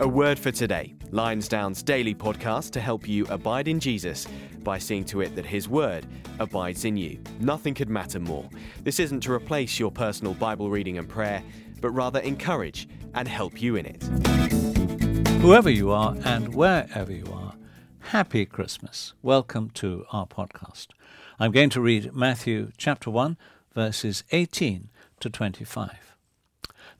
A word for today Lionsdown's daily podcast to help you abide in Jesus by seeing to it that His word abides in you. Nothing could matter more. This isn't to replace your personal Bible reading and prayer, but rather encourage and help you in it. Whoever you are and wherever you are, happy Christmas. Welcome to our podcast. I'm going to read Matthew chapter 1, verses 18 to 25.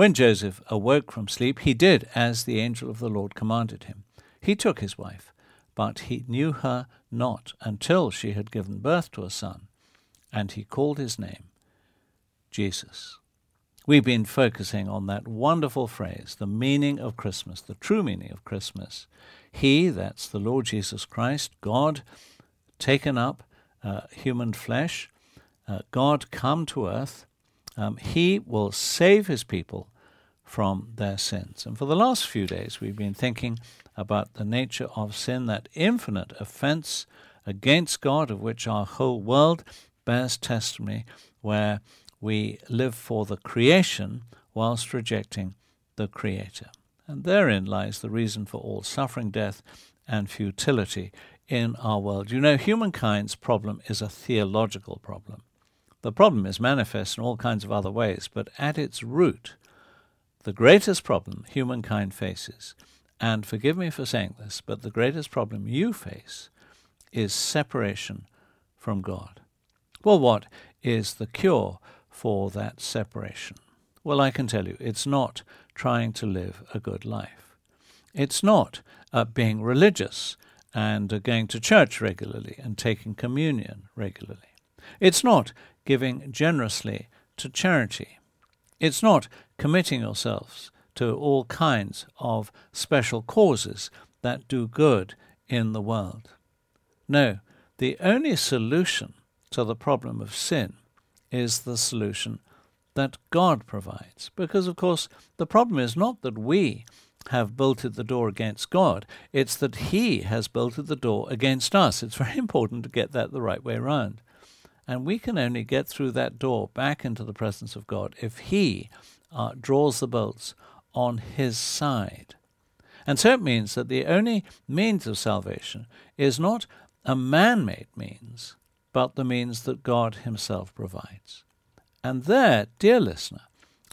When Joseph awoke from sleep, he did as the angel of the Lord commanded him. He took his wife, but he knew her not until she had given birth to a son, and he called his name Jesus. We've been focusing on that wonderful phrase, the meaning of Christmas, the true meaning of Christmas. He, that's the Lord Jesus Christ, God taken up, uh, human flesh, uh, God come to earth um, he will save his people from their sins. And for the last few days, we've been thinking about the nature of sin, that infinite offense against God, of which our whole world bears testimony, where we live for the creation whilst rejecting the Creator. And therein lies the reason for all suffering, death, and futility in our world. You know, humankind's problem is a theological problem. The problem is manifest in all kinds of other ways, but at its root, the greatest problem humankind faces, and forgive me for saying this, but the greatest problem you face is separation from God. Well, what is the cure for that separation? Well, I can tell you, it's not trying to live a good life. It's not uh, being religious and uh, going to church regularly and taking communion regularly. It's not giving generously to charity. It's not committing yourselves to all kinds of special causes that do good in the world. No, the only solution to the problem of sin is the solution that God provides. Because, of course, the problem is not that we have bolted the door against God, it's that He has bolted the door against us. It's very important to get that the right way round. And we can only get through that door back into the presence of God if He uh, draws the bolts on His side. And so it means that the only means of salvation is not a man made means, but the means that God Himself provides. And there, dear listener,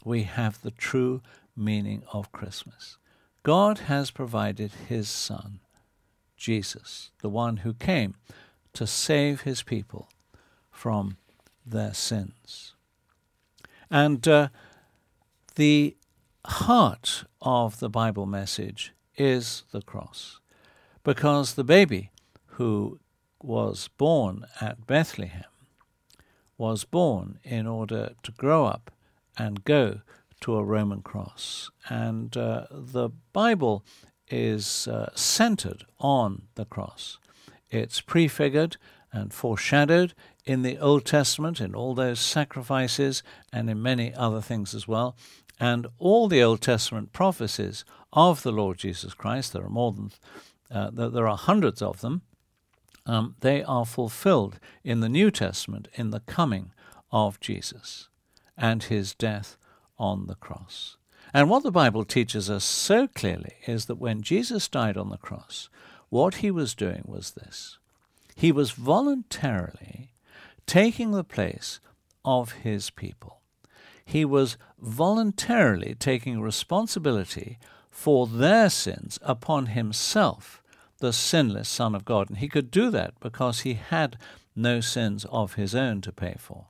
we have the true meaning of Christmas. God has provided His Son, Jesus, the one who came to save His people from their sins. And uh, the heart of the Bible message is the cross, because the baby who was born at Bethlehem was born in order to grow up and go to a Roman cross. And uh, the Bible is uh, centered on the cross. It's prefigured and foreshadowed in the Old Testament, in all those sacrifices, and in many other things as well. And all the Old Testament prophecies of the Lord Jesus Christ, there are more than, uh, there are hundreds of them, um, they are fulfilled in the New Testament in the coming of Jesus and his death on the cross. And what the Bible teaches us so clearly is that when Jesus died on the cross, what he was doing was this he was voluntarily taking the place of his people. He was voluntarily taking responsibility for their sins upon himself, the sinless Son of God. And he could do that because he had no sins of his own to pay for.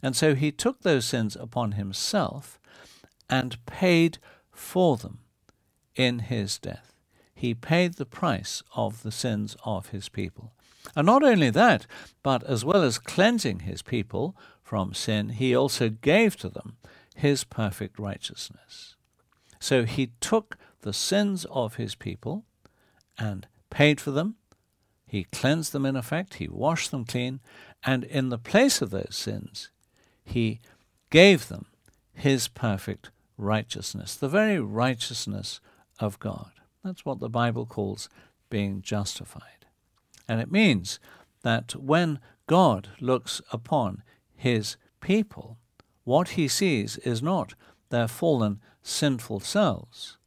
And so he took those sins upon himself and paid for them in his death. He paid the price of the sins of his people. And not only that, but as well as cleansing his people from sin, he also gave to them his perfect righteousness. So he took the sins of his people and paid for them. He cleansed them in effect, he washed them clean, and in the place of those sins, he gave them his perfect righteousness, the very righteousness of God. That's what the Bible calls being justified. And it means that when God looks upon his people, what he sees is not their fallen, sinful selves,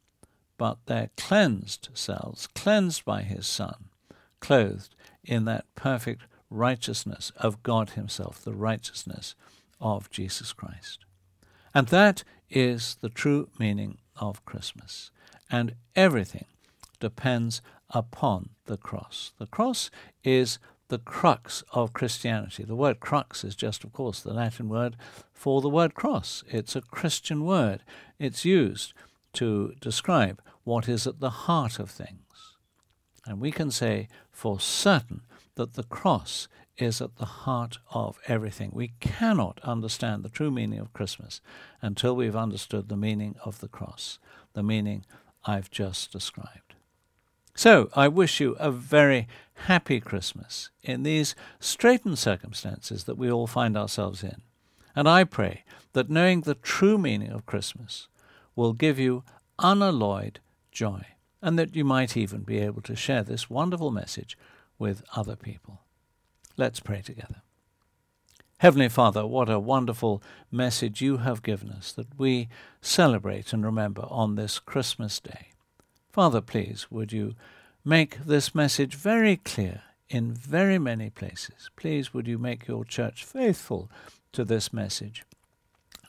but their cleansed selves, cleansed by his Son, clothed in that perfect righteousness of God himself, the righteousness of Jesus Christ. And that is the true meaning of Christmas. And everything depends upon the cross. The cross is the crux of Christianity. The word crux is just, of course, the Latin word for the word cross. It's a Christian word. It's used to describe what is at the heart of things. And we can say for certain that the cross is at the heart of everything. We cannot understand the true meaning of Christmas until we've understood the meaning of the cross, the meaning I've just described. So, I wish you a very happy Christmas in these straitened circumstances that we all find ourselves in. And I pray that knowing the true meaning of Christmas will give you unalloyed joy, and that you might even be able to share this wonderful message with other people. Let's pray together. Heavenly Father, what a wonderful message you have given us that we celebrate and remember on this Christmas day. Father, please, would you make this message very clear in very many places? Please, would you make your church faithful to this message?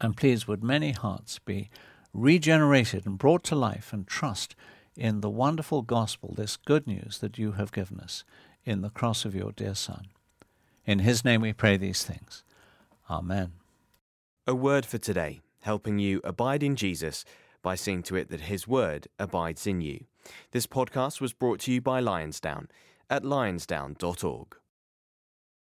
And please, would many hearts be regenerated and brought to life and trust in the wonderful gospel, this good news that you have given us in the cross of your dear Son. In his name we pray these things. Amen. A word for today, helping you abide in Jesus by seeing to it that his word abides in you. This podcast was brought to you by Lionsdown at lionsdown.org.